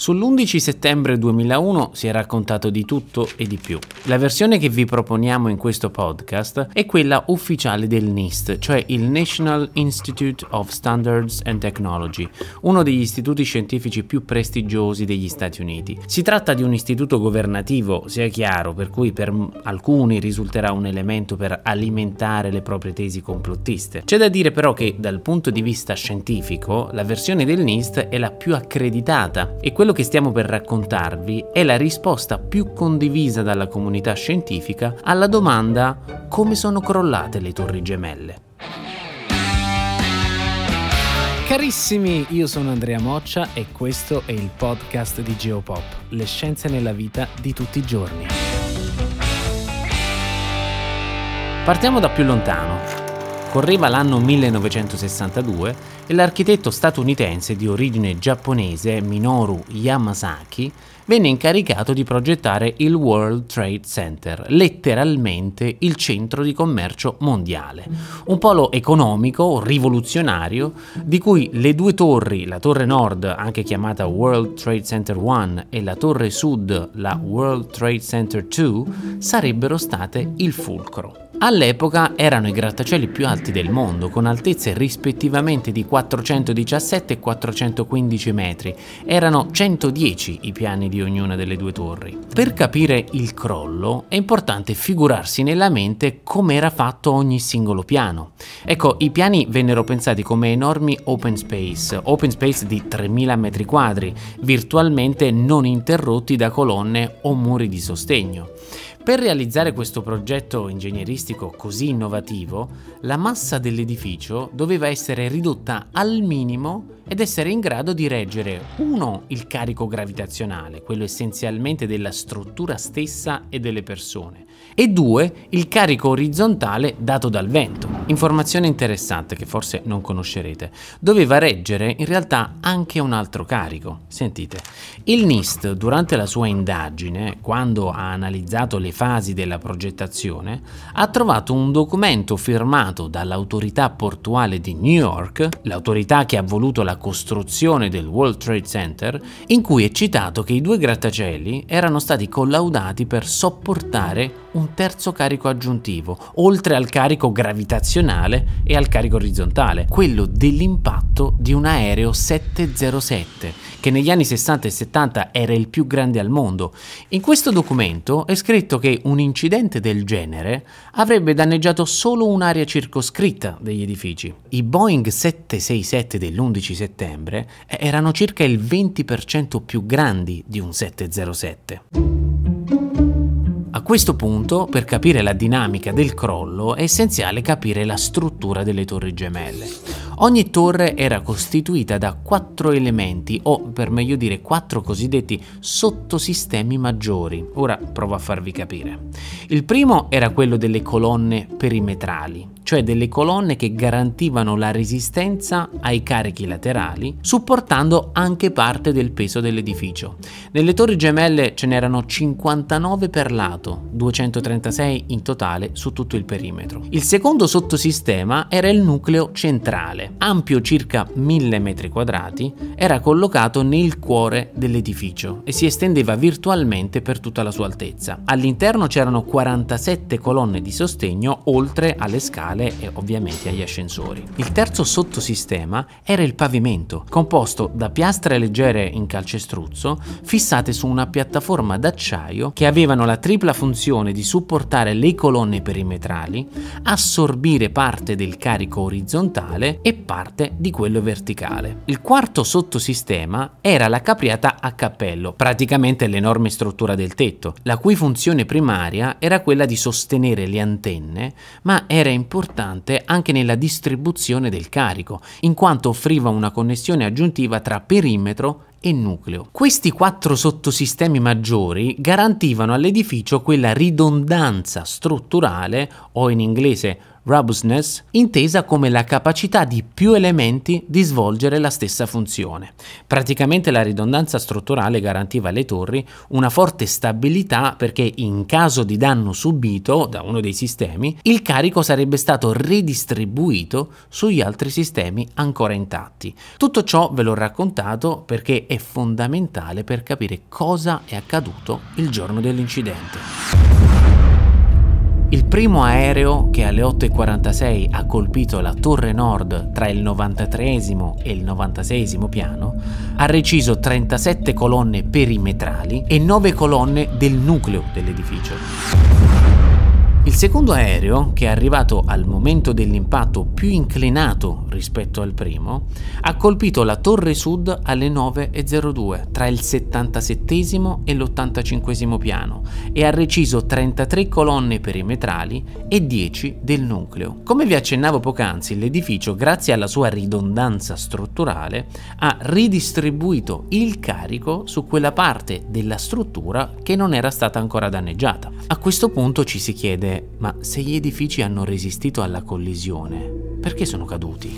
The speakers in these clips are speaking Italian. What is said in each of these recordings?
Sull'11 settembre 2001 si è raccontato di tutto e di più. La versione che vi proponiamo in questo podcast è quella ufficiale del NIST, cioè il National Institute of Standards and Technology, uno degli istituti scientifici più prestigiosi degli Stati Uniti. Si tratta di un istituto governativo, sia chiaro, per cui per alcuni risulterà un elemento per alimentare le proprie tesi complottiste. C'è da dire però che dal punto di vista scientifico la versione del NIST è la più accreditata e quella quello che stiamo per raccontarvi è la risposta più condivisa dalla comunità scientifica alla domanda come sono crollate le torri gemelle. Carissimi, io sono Andrea Moccia e questo è il podcast di Geopop, le scienze nella vita di tutti i giorni. Partiamo da più lontano, Correva l'anno 1962 e l'architetto statunitense di origine giapponese Minoru Yamasaki venne incaricato di progettare il World Trade Center, letteralmente il centro di commercio mondiale. Un polo economico rivoluzionario di cui le due torri, la torre nord, anche chiamata World Trade Center 1, e la torre sud, la World Trade Center 2, sarebbero state il fulcro. All'epoca erano i grattacieli più alti del mondo, con altezze rispettivamente di 417 e 415 metri. Erano 110 i piani di ognuna delle due torri. Per capire il crollo è importante figurarsi nella mente come era fatto ogni singolo piano. Ecco, i piani vennero pensati come enormi open space, open space di 3000 metri quadri, virtualmente non interrotti da colonne o muri di sostegno. Per realizzare questo progetto ingegneristico così innovativo, la massa dell'edificio doveva essere ridotta al minimo ed essere in grado di reggere uno il carico gravitazionale, quello essenzialmente della struttura stessa e delle persone, e due il carico orizzontale dato dal vento. Informazione interessante che forse non conoscerete. Doveva reggere in realtà anche un altro carico. Sentite, il NIST durante la sua indagine, quando ha analizzato le fasi della progettazione, ha trovato un documento firmato dall'autorità portuale di New York, l'autorità che ha voluto la costruzione del World Trade Center, in cui è citato che i due grattacieli erano stati collaudati per sopportare un terzo carico aggiuntivo, oltre al carico gravitazionale e al carico orizzontale, quello dell'impatto di un aereo 707 che negli anni 60 e 70 era il più grande al mondo. In questo documento è scritto che un incidente del genere avrebbe danneggiato solo un'area circoscritta degli edifici. I Boeing 767 dell'11 settembre erano circa il 20% più grandi di un 707. A questo punto, per capire la dinamica del crollo, è essenziale capire la struttura delle torri gemelle. Ogni torre era costituita da quattro elementi, o per meglio dire quattro cosiddetti sottosistemi maggiori. Ora provo a farvi capire. Il primo era quello delle colonne perimetrali, cioè delle colonne che garantivano la resistenza ai carichi laterali, supportando anche parte del peso dell'edificio. Nelle torri gemelle ce n'erano 59 per lato, 236 in totale su tutto il perimetro. Il secondo sottosistema era il nucleo centrale, ampio circa 1000 metri quadrati, era collocato nel cuore dell'edificio e si estendeva virtualmente per tutta la sua altezza. All'interno c'erano 47 colonne di sostegno oltre alle scale scale e ovviamente agli ascensori. Il terzo sottosistema era il pavimento, composto da piastre leggere in calcestruzzo fissate su una piattaforma d'acciaio che avevano la tripla funzione di supportare le colonne perimetrali, assorbire parte del carico orizzontale e parte di quello verticale. Il quarto sottosistema era la capriata a cappello, praticamente l'enorme struttura del tetto, la cui funzione primaria era quella di sostenere le antenne, ma era importante importante anche nella distribuzione del carico, in quanto offriva una connessione aggiuntiva tra perimetro e nucleo. Questi quattro sottosistemi maggiori garantivano all'edificio quella ridondanza strutturale o in inglese robustness, intesa come la capacità di più elementi di svolgere la stessa funzione. Praticamente la ridondanza strutturale garantiva alle torri una forte stabilità perché in caso di danno subito da uno dei sistemi, il carico sarebbe stato ridistribuito sugli altri sistemi ancora intatti. Tutto ciò ve l'ho raccontato perché è fondamentale per capire cosa è accaduto il giorno dell'incidente. Il primo aereo che alle 8.46 ha colpito la torre nord tra il 93 e il 96 piano ha reciso 37 colonne perimetrali e 9 colonne del nucleo dell'edificio. Il secondo aereo, che è arrivato al momento dell'impatto più inclinato rispetto al primo, ha colpito la torre sud alle 9.02 tra il 77 e l'85 piano e ha reciso 33 colonne perimetrali e 10 del nucleo. Come vi accennavo poc'anzi, l'edificio, grazie alla sua ridondanza strutturale, ha ridistribuito il carico su quella parte della struttura che non era stata ancora danneggiata. A questo punto ci si chiede ma se gli edifici hanno resistito alla collisione, perché sono caduti?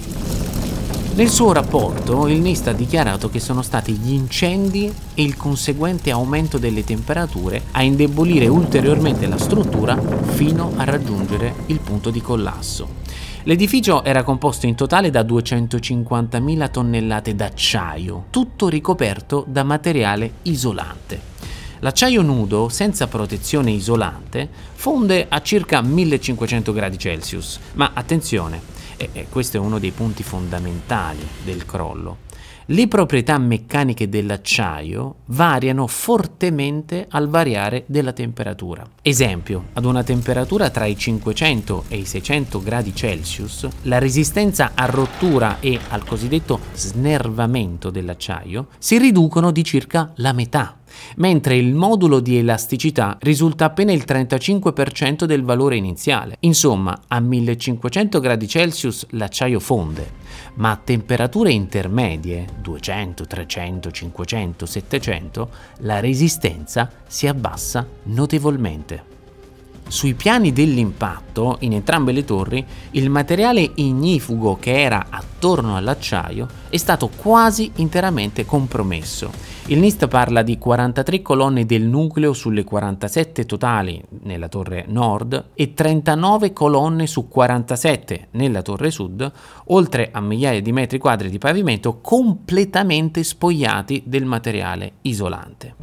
Nel suo rapporto il NIST ha dichiarato che sono stati gli incendi e il conseguente aumento delle temperature a indebolire ulteriormente la struttura fino a raggiungere il punto di collasso. L'edificio era composto in totale da 250.000 tonnellate d'acciaio, tutto ricoperto da materiale isolante. L'acciaio nudo senza protezione isolante fonde a circa 1500 gradi Celsius, ma attenzione, e questo è uno dei punti fondamentali del crollo. Le proprietà meccaniche dell'acciaio variano fortemente al variare della temperatura. Esempio, ad una temperatura tra i 500 e i 600 gradi Celsius, la resistenza a rottura e al cosiddetto snervamento dell'acciaio si riducono di circa la metà mentre il modulo di elasticità risulta appena il 35% del valore iniziale. Insomma, a 1500 gradi Celsius l'acciaio fonde, ma a temperature intermedie, 200, 300, 500, 700, la resistenza si abbassa notevolmente. Sui piani dell'impatto, in entrambe le torri, il materiale ignifugo che era attorno all'acciaio è stato quasi interamente compromesso. Il NIST parla di 43 colonne del nucleo sulle 47 totali nella torre nord e 39 colonne su 47 nella torre sud, oltre a migliaia di metri quadri di pavimento completamente spogliati del materiale isolante.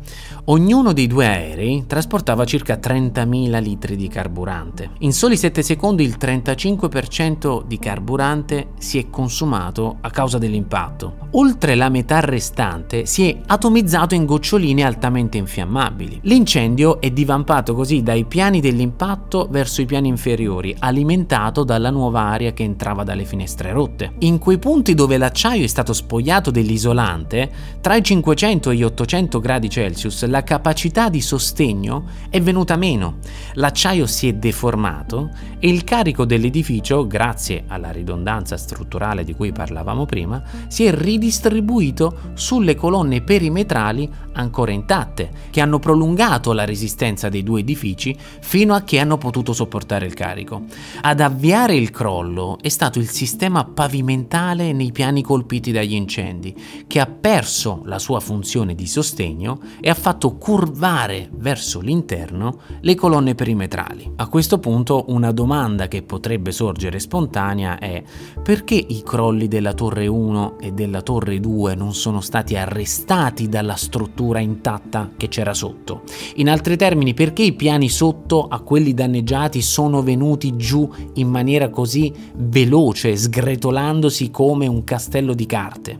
Ognuno dei due aerei trasportava circa 30.000 litri di carburante. In soli 7 secondi il 35% di carburante si è consumato a causa dell'impatto. Oltre la metà restante si è atomizzato in goccioline altamente infiammabili. L'incendio è divampato così dai piani dell'impatto verso i piani inferiori, alimentato dalla nuova aria che entrava dalle finestre rotte. In quei punti dove l'acciaio è stato spogliato dell'isolante, tra i 500 e gli 800 gradi Celsius la capacità di sostegno è venuta meno. L'acciaio si è deformato e il carico dell'edificio, grazie alla ridondanza strutturale di cui parlavamo prima, si è ridistribuito sulle colonne perimetrali ancora intatte, che hanno prolungato la resistenza dei due edifici fino a che hanno potuto sopportare il carico. Ad avviare il crollo è stato il sistema pavimentale nei piani colpiti dagli incendi, che ha perso la sua funzione di sostegno e ha fatto curvare verso l'interno le colonne perimetrali. A questo punto una domanda che potrebbe sorgere spontanea è perché i crolli della torre 1 e della torre 2 non sono stati arrestati dalla struttura intatta che c'era sotto? In altri termini, perché i piani sotto a quelli danneggiati sono venuti giù in maniera così veloce, sgretolandosi come un castello di carte?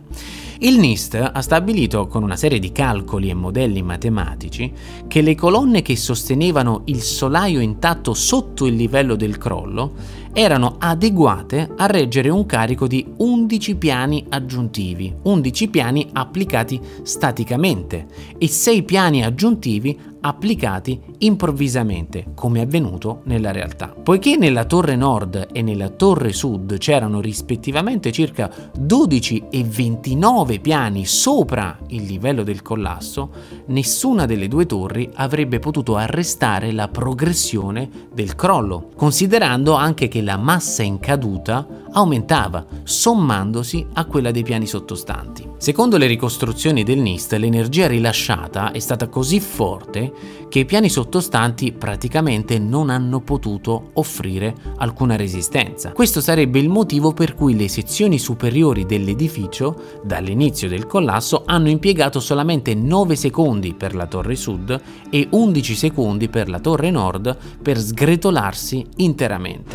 Il NIST ha stabilito con una serie di calcoli e modelli matematici che le colonne che sostenevano il solaio intatto sotto il livello del crollo erano adeguate a reggere un carico di 11 piani aggiuntivi, 11 piani applicati staticamente e 6 piani aggiuntivi applicati improvvisamente, come è avvenuto nella realtà. Poiché nella torre nord e nella torre sud c'erano rispettivamente circa 12 e 29 piani sopra il livello del collasso, nessuna delle due torri avrebbe potuto arrestare la progressione del crollo, considerando anche che che la massa in caduta aumentava, sommandosi a quella dei piani sottostanti. Secondo le ricostruzioni del NIST, l'energia rilasciata è stata così forte che i piani sottostanti praticamente non hanno potuto offrire alcuna resistenza. Questo sarebbe il motivo per cui le sezioni superiori dell'edificio, dall'inizio del collasso, hanno impiegato solamente 9 secondi per la torre sud e 11 secondi per la torre nord per sgretolarsi interamente.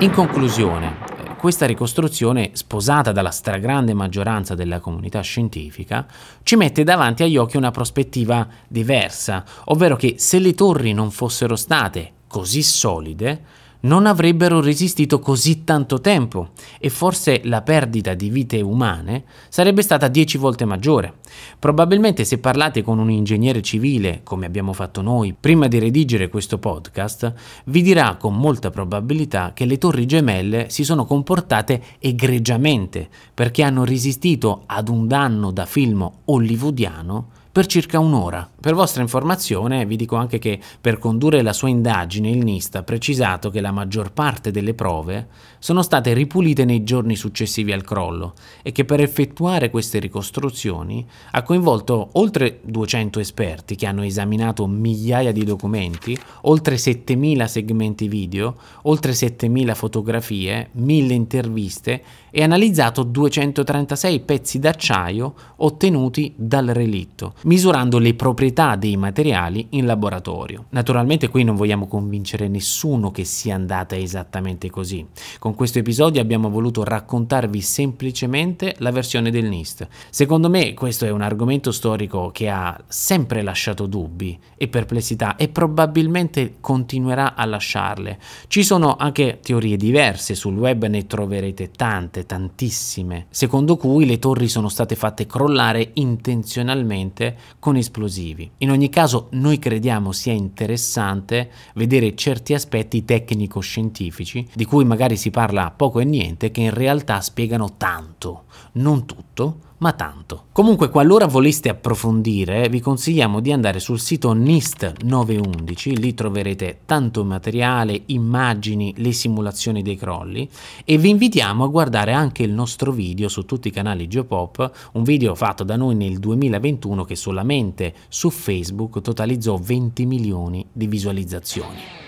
In conclusione, questa ricostruzione, sposata dalla stragrande maggioranza della comunità scientifica, ci mette davanti agli occhi una prospettiva diversa, ovvero che se le torri non fossero state così solide, non avrebbero resistito così tanto tempo e forse la perdita di vite umane sarebbe stata dieci volte maggiore. Probabilmente se parlate con un ingegnere civile, come abbiamo fatto noi prima di redigere questo podcast, vi dirà con molta probabilità che le torri gemelle si sono comportate egregiamente perché hanno resistito ad un danno da film hollywoodiano per circa un'ora. Per vostra informazione vi dico anche che per condurre la sua indagine il NIST ha precisato che la maggior parte delle prove sono state ripulite nei giorni successivi al crollo e che per effettuare queste ricostruzioni ha coinvolto oltre 200 esperti che hanno esaminato migliaia di documenti, oltre 7000 segmenti video, oltre 7000 fotografie, 1000 interviste e analizzato 236 pezzi d'acciaio ottenuti dal relitto, misurando le proprietà dei materiali in laboratorio. Naturalmente qui non vogliamo convincere nessuno che sia andata esattamente così. Con questo episodio abbiamo voluto raccontarvi semplicemente la versione del NIST. Secondo me questo è un argomento storico che ha sempre lasciato dubbi e perplessità e probabilmente continuerà a lasciarle. Ci sono anche teorie diverse, sul web ne troverete tante, tantissime, secondo cui le torri sono state fatte crollare intenzionalmente con esplosivi. In ogni caso noi crediamo sia interessante vedere certi aspetti tecnico-scientifici di cui magari si parla poco e niente che in realtà spiegano tanto, non tutto, ma tanto. Comunque, qualora voleste approfondire, vi consigliamo di andare sul sito NIST 911, lì troverete tanto materiale, immagini, le simulazioni dei crolli e vi invitiamo a guardare anche il nostro video su tutti i canali Geopop, un video fatto da noi nel 2021 che solamente su Facebook totalizzò 20 milioni di visualizzazioni.